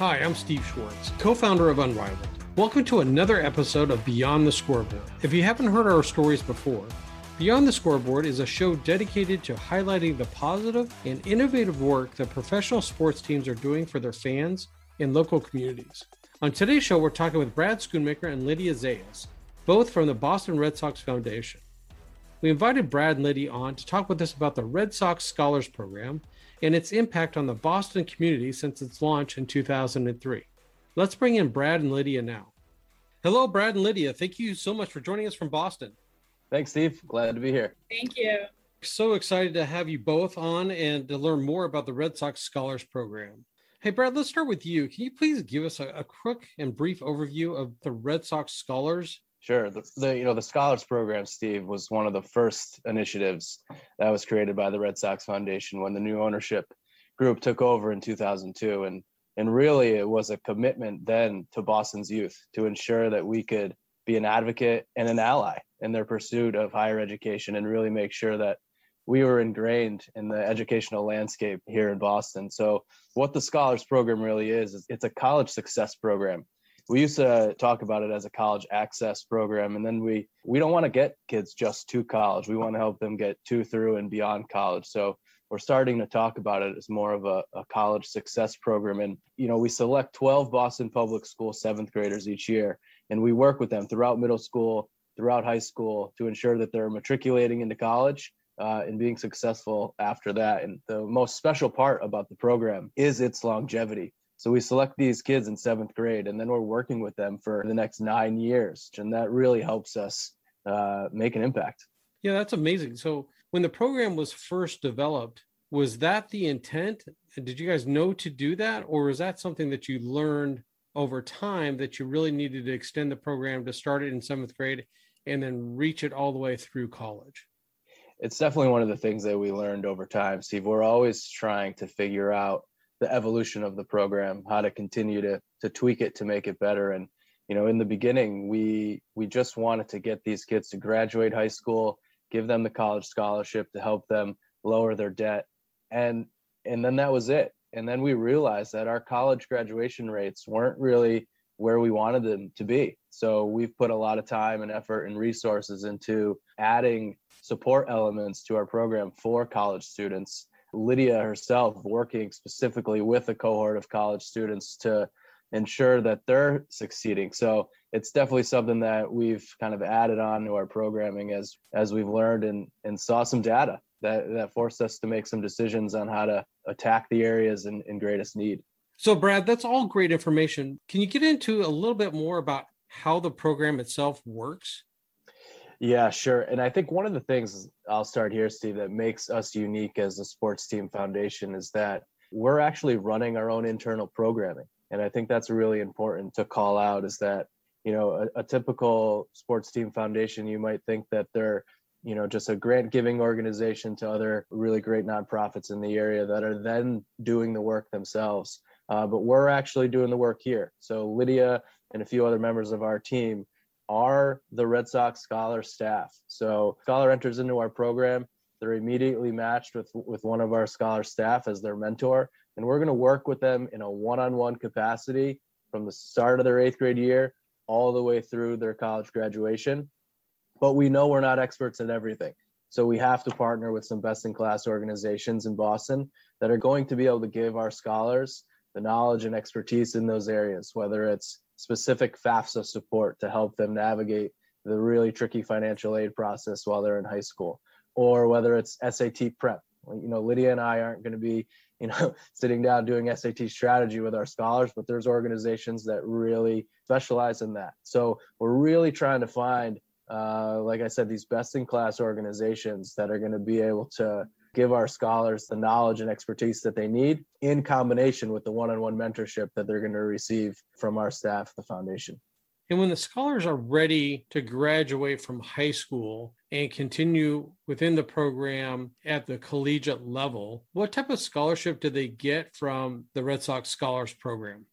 Hi, I'm Steve Schwartz, co founder of Unrivaled. Welcome to another episode of Beyond the Scoreboard. If you haven't heard our stories before, Beyond the Scoreboard is a show dedicated to highlighting the positive and innovative work that professional sports teams are doing for their fans and local communities. On today's show, we're talking with Brad Schoonmaker and Lydia Zayas, both from the Boston Red Sox Foundation. We invited Brad and Lydia on to talk with us about the Red Sox Scholars Program and its impact on the Boston community since its launch in 2003. Let's bring in Brad and Lydia now. Hello, Brad and Lydia. Thank you so much for joining us from Boston. Thanks, Steve. Glad to be here. Thank you. So excited to have you both on and to learn more about the Red Sox Scholars Program. Hey, Brad, let's start with you. Can you please give us a, a quick and brief overview of the Red Sox Scholars Sure. The, the, you know the scholars program, Steve, was one of the first initiatives that was created by the Red Sox Foundation when the new ownership group took over in 2002, and and really it was a commitment then to Boston's youth to ensure that we could be an advocate and an ally in their pursuit of higher education, and really make sure that we were ingrained in the educational landscape here in Boston. So what the scholars program really is, is it's a college success program we used to talk about it as a college access program and then we we don't want to get kids just to college we want to help them get to through and beyond college so we're starting to talk about it as more of a, a college success program and you know we select 12 boston public school seventh graders each year and we work with them throughout middle school throughout high school to ensure that they're matriculating into college uh, and being successful after that. And the most special part about the program is its longevity. So we select these kids in seventh grade, and then we're working with them for the next nine years, and that really helps us uh, make an impact. Yeah, that's amazing. So when the program was first developed, was that the intent? Did you guys know to do that, or was that something that you learned over time that you really needed to extend the program to start it in seventh grade and then reach it all the way through college? It's definitely one of the things that we learned over time, Steve. We're always trying to figure out the evolution of the program, how to continue to to tweak it to make it better. And you know, in the beginning, we we just wanted to get these kids to graduate high school, give them the college scholarship to help them lower their debt, and and then that was it. And then we realized that our college graduation rates weren't really where we wanted them to be. So we've put a lot of time and effort and resources into adding support elements to our program for college students Lydia herself working specifically with a cohort of college students to ensure that they're succeeding. So it's definitely something that we've kind of added on to our programming as as we've learned and and saw some data that that forced us to make some decisions on how to attack the areas in, in greatest need. So Brad, that's all great information. Can you get into a little bit more about how the program itself works? Yeah, sure. And I think one of the things I'll start here, Steve, that makes us unique as a sports team foundation is that we're actually running our own internal programming. And I think that's really important to call out is that, you know, a, a typical sports team foundation, you might think that they're, you know, just a grant giving organization to other really great nonprofits in the area that are then doing the work themselves. Uh, but we're actually doing the work here. So Lydia and a few other members of our team are the Red Sox Scholar staff. So Scholar enters into our program. They're immediately matched with, with one of our Scholar staff as their mentor. And we're going to work with them in a one-on-one capacity from the start of their eighth grade year all the way through their college graduation. But we know we're not experts at everything. So we have to partner with some best in class organizations in Boston that are going to be able to give our scholars the knowledge and expertise in those areas, whether it's specific FAFSA support to help them navigate the really tricky financial aid process while they're in high school, or whether it's SAT prep. You know, Lydia and I aren't going to be, you know, sitting down doing SAT strategy with our scholars, but there's organizations that really specialize in that. So we're really trying to find, uh, like I said, these best in class organizations that are going to be able to give our scholars the knowledge and expertise that they need in combination with the one-on-one mentorship that they're going to receive from our staff the foundation and when the scholars are ready to graduate from high school and continue within the program at the collegiate level, what type of scholarship do they get from the Red Sox Scholars Program?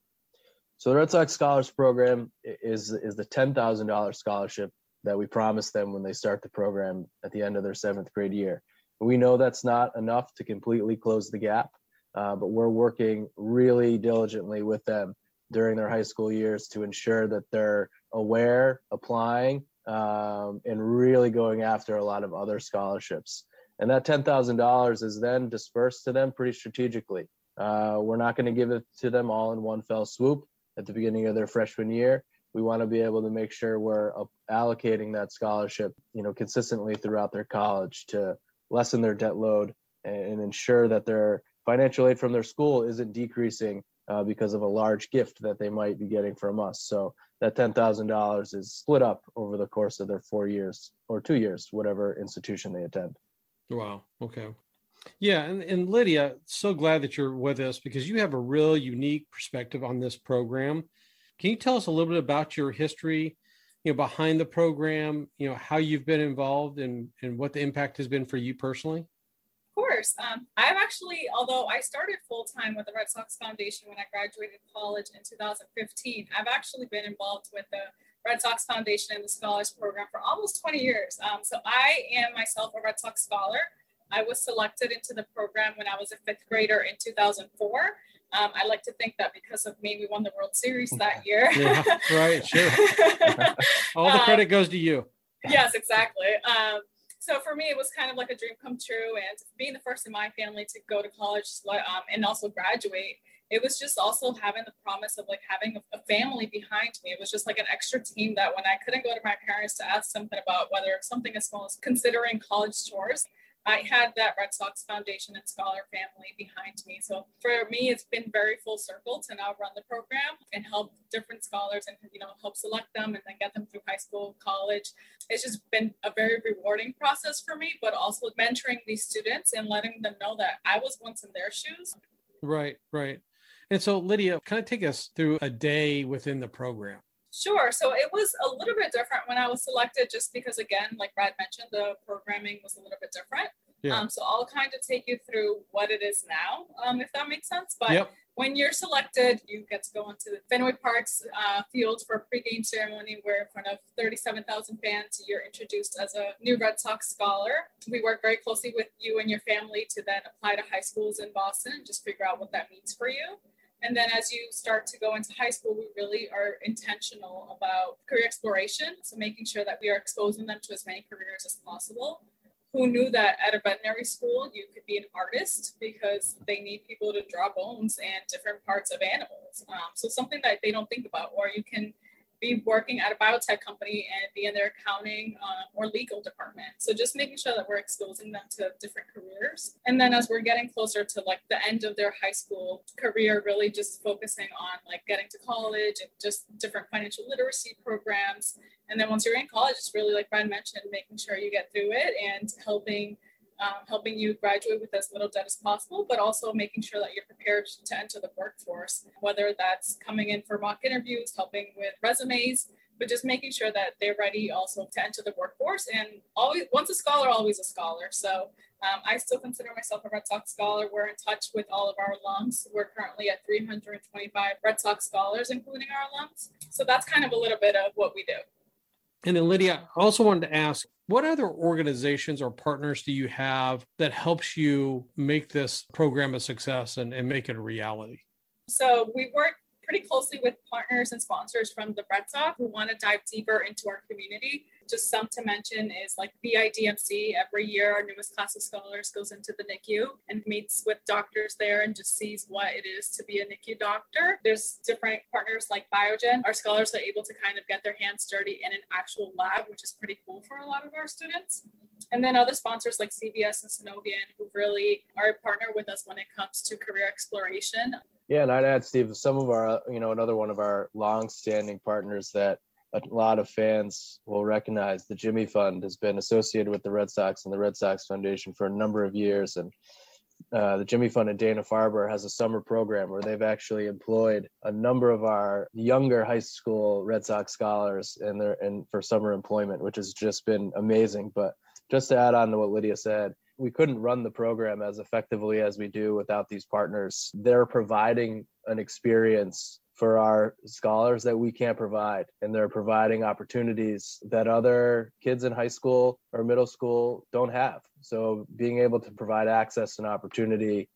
So the Red Sox Scholars Program is is the ten thousand dollars scholarship that we promised them when they start the program at the end of their seventh grade year. We know that's not enough to completely close the gap. uh, but we're working really diligently with them during their high school years to ensure that they're aware, applying, um, and really going after a lot of other scholarships. And that $10,000 is then dispersed to them pretty strategically. Uh, we're not going to give it to them all in one fell swoop at the beginning of their freshman year. We want to be able to make sure we're allocating that scholarship, you know, consistently throughout their college to lessen their debt load and ensure that their financial aid from their school isn't decreasing uh, because of a large gift that they might be getting from us. So that $10,000 is split up over the course of their four years or two years, whatever institution they attend. Wow. Okay. Yeah. And, and Lydia, so glad that you're with us because you have a real unique perspective on this program. Can you tell us a little bit about your history, you know, behind the program, you know, how you've been involved and, and what the impact has been for you personally? Of course. Um, I've actually, although I started full time with the Red Sox Foundation when I graduated college in 2015, I've actually been involved with the Red Sox Foundation and the Scholars Program for almost 20 years. Um, so I am myself a Red Sox scholar. I was selected into the program when I was a fifth grader in 2004. Um, I like to think that because of me, we won the World Series that year. yeah, right, sure. All the credit um, goes to you. Yes, exactly. Um, so for me, it was kind of like a dream come true. And being the first in my family to go to college um, and also graduate, it was just also having the promise of like having a, a, family behind me. It was just like an extra team that when I couldn't go to my parents to ask something about whether something as small as considering college tours, I had that Red Sox Foundation and Scholar family behind me. So for me, it's been very full circle to now run the program and help different scholars and you know help select them and then get them through high school, college. It's just been a very rewarding process for me, but also mentoring these students and letting them know that I was once in their shoes. Right, right. And so, Lydia, kind of take us through a day within the program. Sure. So it was a little bit different when I was selected, just because, again, like Brad mentioned, the programming was a little bit different. Yeah. Um, so I'll kind of take you through what it is now, um, if that makes sense. But yep. when you're selected, you get to go into the Fenway Park's uh, field for a pregame ceremony where, in front of 37,000 fans, you're introduced as a new Red Sox scholar. We work very closely with you and your family to then apply to high schools in Boston and just figure out what that means for you. And then as you start to go into high school, we really are intentional about career exploration. So making sure that we are exposing them to as many careers as possible. Who knew that at a veterinary school you could be an artist because they need people to draw bones and different parts of animals. Um, so something that they don't think about, or you can be working at a biotech company and be in their accounting uh, or legal department. So just making sure that we're exposing them to different careers. And then as we're getting closer to like the end of their high school career, really just focusing on like getting to college and just different financial literacy programs. And then once you're in college, it's really like Brian mentioned, making sure you get through it and helping um, helping you graduate with as little debt as possible, but also making sure that you're prepared to enter the workforce, whether that's coming in for mock interviews, helping with resumes, but just making sure that they're ready also to enter the workforce. And always, once a scholar, always a scholar. So um, I still consider myself a Red Sox scholar. We're in touch with all of our alums. We're currently at 325 Red Sox scholars, including our alums. So that's kind of a little bit of what we do. And then Lydia, I also wanted to ask, what other organizations or partners do you have that helps you make this program a success and, and make it a reality? So we work pretty closely with partners and sponsors from the Red Sox who want to dive deeper into our community. Just some to mention is like BIDMC. Every year, our newest class of scholars goes into the NICU and meets with doctors there and just sees what it is to be a NICU doctor. There's different partners like Biogen. Our scholars are able to kind of get their hands dirty in an actual lab, which is pretty cool for a lot of our students. And then other sponsors like CVS and Synovian who really are a partner with us when it comes to career exploration. Yeah, and I'd add, Steve, some of our, you know, another one of our long-standing partners that a lot of fans will recognize. The Jimmy Fund has been associated with the Red Sox and the Red Sox Foundation for a number of years, and uh, the Jimmy Fund in Dana Farber has a summer program where they've actually employed a number of our younger high school Red Sox scholars and their and for summer employment, which has just been amazing. But just to add on to what Lydia said, we couldn't run the program as effectively as we do without these partners. They're providing an experience for our scholars that we can't provide and they're providing opportunities that other kids in high school or middle school don't have so being able to provide access and opportunity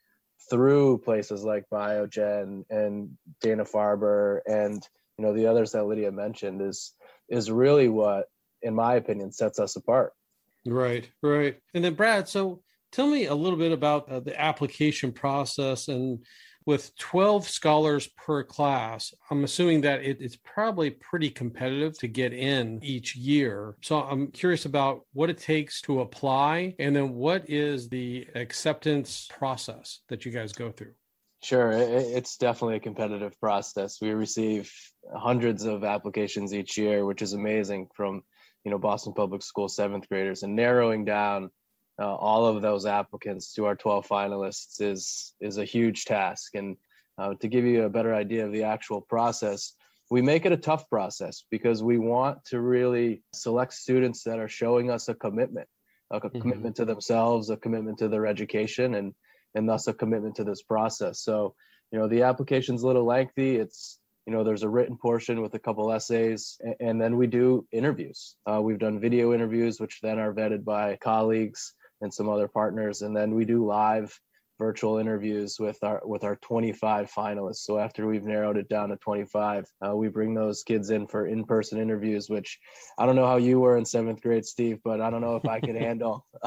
through places like Biogen and Dana Farber and you know the others that Lydia mentioned is is really what, in my opinion, sets us apart. Right, right. And then Brad, so tell me a little bit about uh, the application process and with 12 scholars per class, I'm assuming that it, it's probably pretty competitive to get in each year. So I'm curious about what it takes to apply and then what is the acceptance process that you guys go through? Sure, it's definitely a competitive process. We receive hundreds of applications each year, which is amazing from you know Boston Public School seventh graders, and narrowing down uh, all of those applicants to our 12 finalists is is a huge task. And uh, to give you a better idea of the actual process, we make it a tough process because we want to really select students that are showing us a commitment, a mm-hmm. commitment to themselves, a commitment to their education, and and thus a commitment to this process. So, you know, the application's a little lengthy. It's you know there's a written portion with a couple essays and, then we do interviews uh, we've done video interviews which then are vetted by colleagues and some other partners. And then we do live virtual interviews with our with our 25 finalists. So after we've narrowed it down to 25 uh, we bring those kids in for in-person interviews which i don't know how you were in seventh grade steve but i don't know if i could handle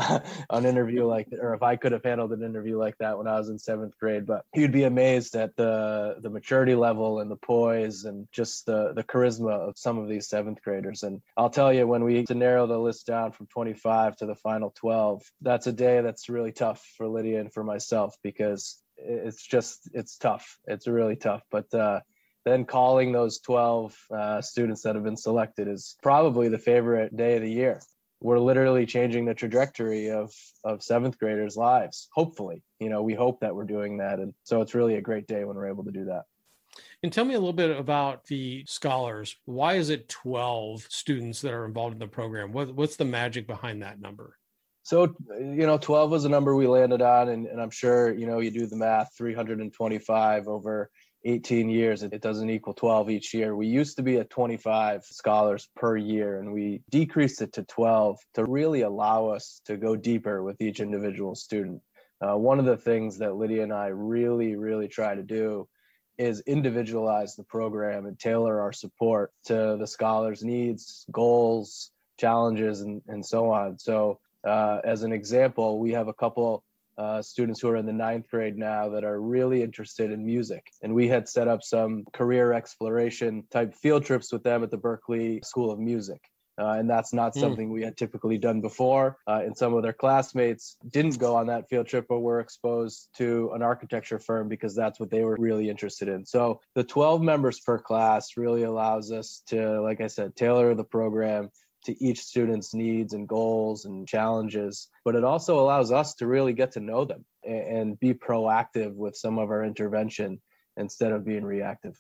an interview like or if i could have handled an interview like that when i was in seventh grade. But you'd be amazed at the the maturity level and the poise and just the the charisma of some of these seventh graders. And i'll tell you when we to narrow the list down from 25 to the final 12 that's a day that's really tough for lydia and for myself myself because it's just it's tough. It's really tough. But uh, then calling those 12 uh, students that have been selected is probably the favorite day of the year. We're literally changing the trajectory of of seventh graders' lives. Hopefully, you know, we hope that we're doing that, and so it's really a great day when we're able to do that. And tell me a little bit about the scholars. Why is it 12 students that are involved in the program? What, what's the magic behind that number? So, you know, 12 was a number we landed on, and, and I'm sure, you know, you do the math 325 over 18 years, it doesn't equal 12 each year. We used to be at 25 scholars per year, and we decreased it to 12 to really allow us to go deeper with each individual student. Uh, one of the things that Lydia and I really, really try to do is individualize the program and tailor our support to the scholars' needs, goals, challenges, and, and so on. So, uh, as an example, we have a couple uh, students who are in the ninth grade now that are really interested in music. And we had set up some career exploration type field trips with them at the Berklee School of Music. Uh, and that's not mm. something we had typically done before. Uh, and some of their classmates didn't go on that field trip, but were exposed to an architecture firm because that's what they were really interested in. So the 12 members per class really allows us to, like I said, tailor the program to each student's needs and goals and challenges, but it also allows us to really get to know them and be proactive with some of our intervention instead of being reactive.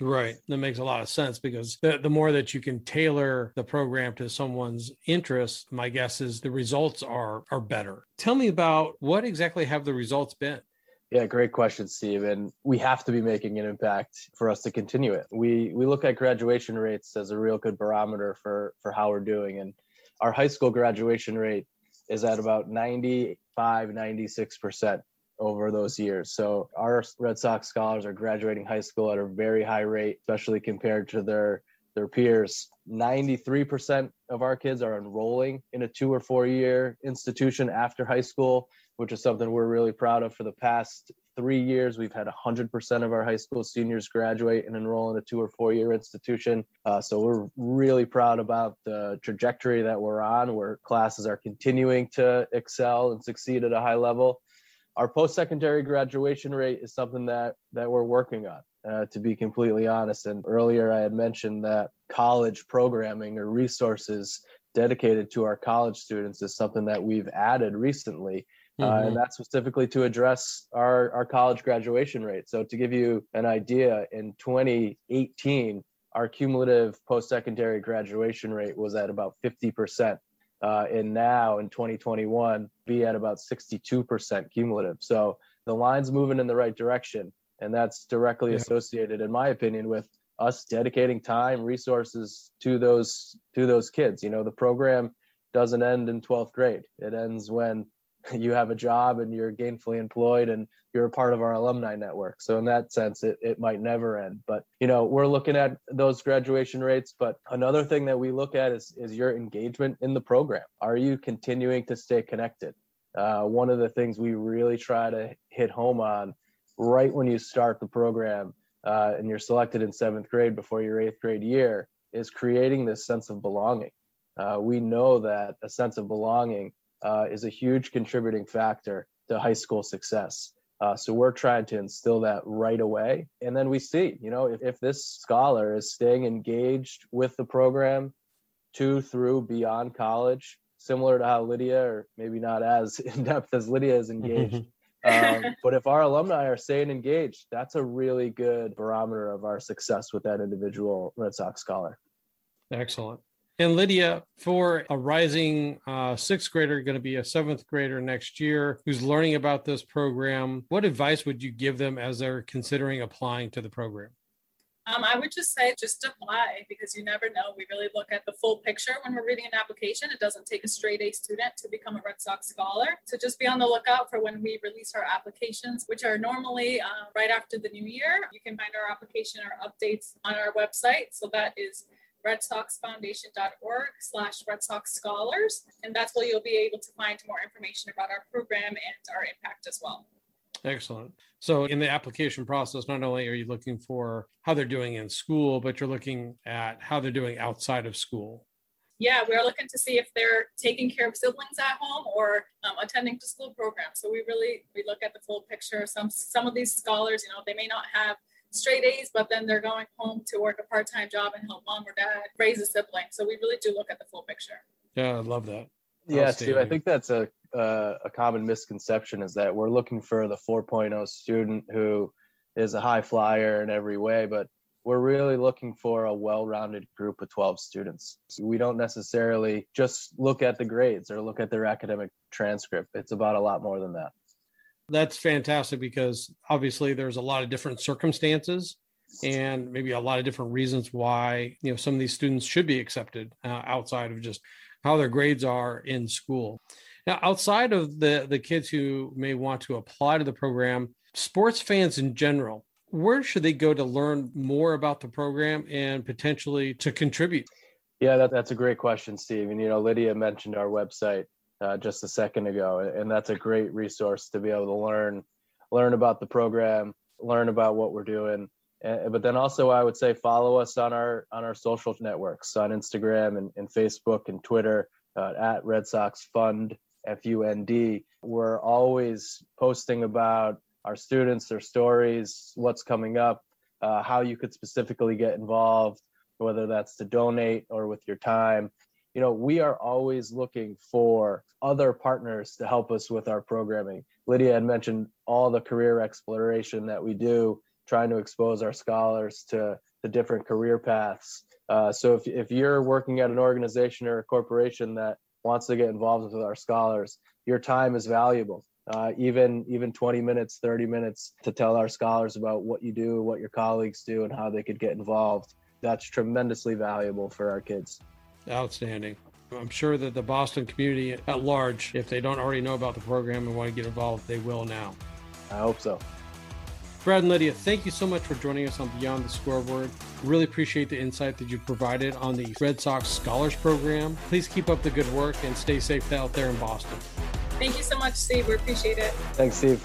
Right. That makes a lot of sense because the, the more that you can tailor the program to someone's interests, my guess is the results are are better. Tell me about what exactly have the results been? Yeah, great question, Steve. And we have to be making an impact for us to continue it. We we look at graduation rates as a real good barometer for for how we're doing. And our high school graduation rate is at about 95, 96% over those years. So our Red Sox scholars are graduating high school at a very high rate, especially compared to their their peers. 93% of our kids are enrolling in a two or four year institution after high school which is something we're really proud of. For the past three years, we've had 100% of our high school seniors graduate and enroll in a two or four year institution. Uh, so we're really proud about the trajectory that we're on, where classes are continuing to excel and succeed at a high level. Our post-secondary graduation rate is something that that we're working on. Uh, to be completely honest, and earlier I had mentioned that college programming or resources dedicated to our college students is something that we've added recently Mm-hmm. Uh, and mm-hmm. that's specifically to address our, our college graduation rate. So, to give you an idea, in 2018, our cumulative post secondary graduation rate was at about 50%. Uh, and now in 2021, be at about 62% cumulative. So, the line's moving in the right direction. And that's directly yeah. associated, in my opinion, with us dedicating time, resources to those to those kids. You know, the program doesn't end in 12th grade. It ends when you have a job and you're gainfully employed and you're a part of our alumni network. So in that sense, it, it might never end. But you know, we're looking at those graduation rates. But another thing that we look at is is your engagement in the program. Are you continuing to stay connected? Uh, one of the things we really try to hit home on right when you start the program uh, and you're selected in seventh grade before your eighth grade year is creating this sense of belonging. Uh, we know that a sense of belonging uh, is a huge contributing factor to high school success. Uh, so we're trying to instill that right away. And then we see, you know, if, if this scholar is staying engaged with the program to through beyond college, similar to how Lydia, or maybe not as in depth as Lydia is engaged. um, but if our alumni are staying engaged, that's a really good barometer of our success with that individual Red Sox scholar. Excellent. And Lydia, for a rising uh, sixth grader, going to be a seventh grader next year, who's learning about this program, what advice would you give them as they're considering applying to the program? Um, I would just say just apply because you never know. We really look at the full picture when we're reading an application. It doesn't take a straight A student to become a Red Sox scholar. So just be on the lookout for when we release our applications, which are normally uh, right after the new year. You can find our application or updates on our website. So that is redsoxfoundation.org slash Red Sox Scholars. And that's where you'll be able to find more information about our program and our impact as well. Excellent. So, in the application process, not only are you looking for how they're doing in school, but you're looking at how they're doing outside of school. Yeah, we're looking to see if they're taking care of siblings at home or um, attending to school programs. So we really we look at the full picture. Some some of these scholars, you know, they may not have straight A's, but then they're going home to work a part time job and help mom or dad raise a sibling. So we really do look at the full picture. Yeah, I love that. Yeah, Steve, I think that's a uh, a common misconception is that we're looking for the 4.0 student who is a high flyer in every way, but we're really looking for a well-rounded group of 12 students. We don't necessarily just look at the grades or look at their academic transcript. It's about a lot more than that. That's fantastic because obviously there's a lot of different circumstances and maybe a lot of different reasons why you know some of these students should be accepted uh, outside of just how their grades are in school. Now, outside of the the kids who may want to apply to the program, sports fans in general, where should they go to learn more about the program and potentially to contribute? Yeah, that, that's a great question, Steve. And you know, Lydia mentioned our website uh, just a second ago, and that's a great resource to be able to learn learn about the program, learn about what we're doing. And, but then also, I would say follow us on our on our social networks on Instagram and, and Facebook and Twitter uh, at Red Sox Fund F U N D. We're always posting about our students, their stories, what's coming up, uh, how you could specifically get involved, whether that's to donate or with your time you know, we are always looking for other partners to help us with our programming. Lydia had mentioned all the career exploration that we do, trying to expose our scholars to the different career paths. Uh, so if, if you're working at an organization or a corporation that wants to get involved with our scholars, your time is valuable. Uh, even even 20 minutes, 30 minutes to tell our scholars about what you do, what your colleagues do, and how they could get involved. That's tremendously valuable for our kids. Outstanding. I'm sure that the Boston community at large, if they don't already know about the program and want to get involved, they will now. I hope so. Brad and Lydia, thank you so much for joining us on Beyond the Scoreboard. Really appreciate the insight that you provided on the Red Sox Scholars Program. Please keep up the good work and stay safe out there in Boston. Thank you so much, Steve. We appreciate it. Thanks, Steve.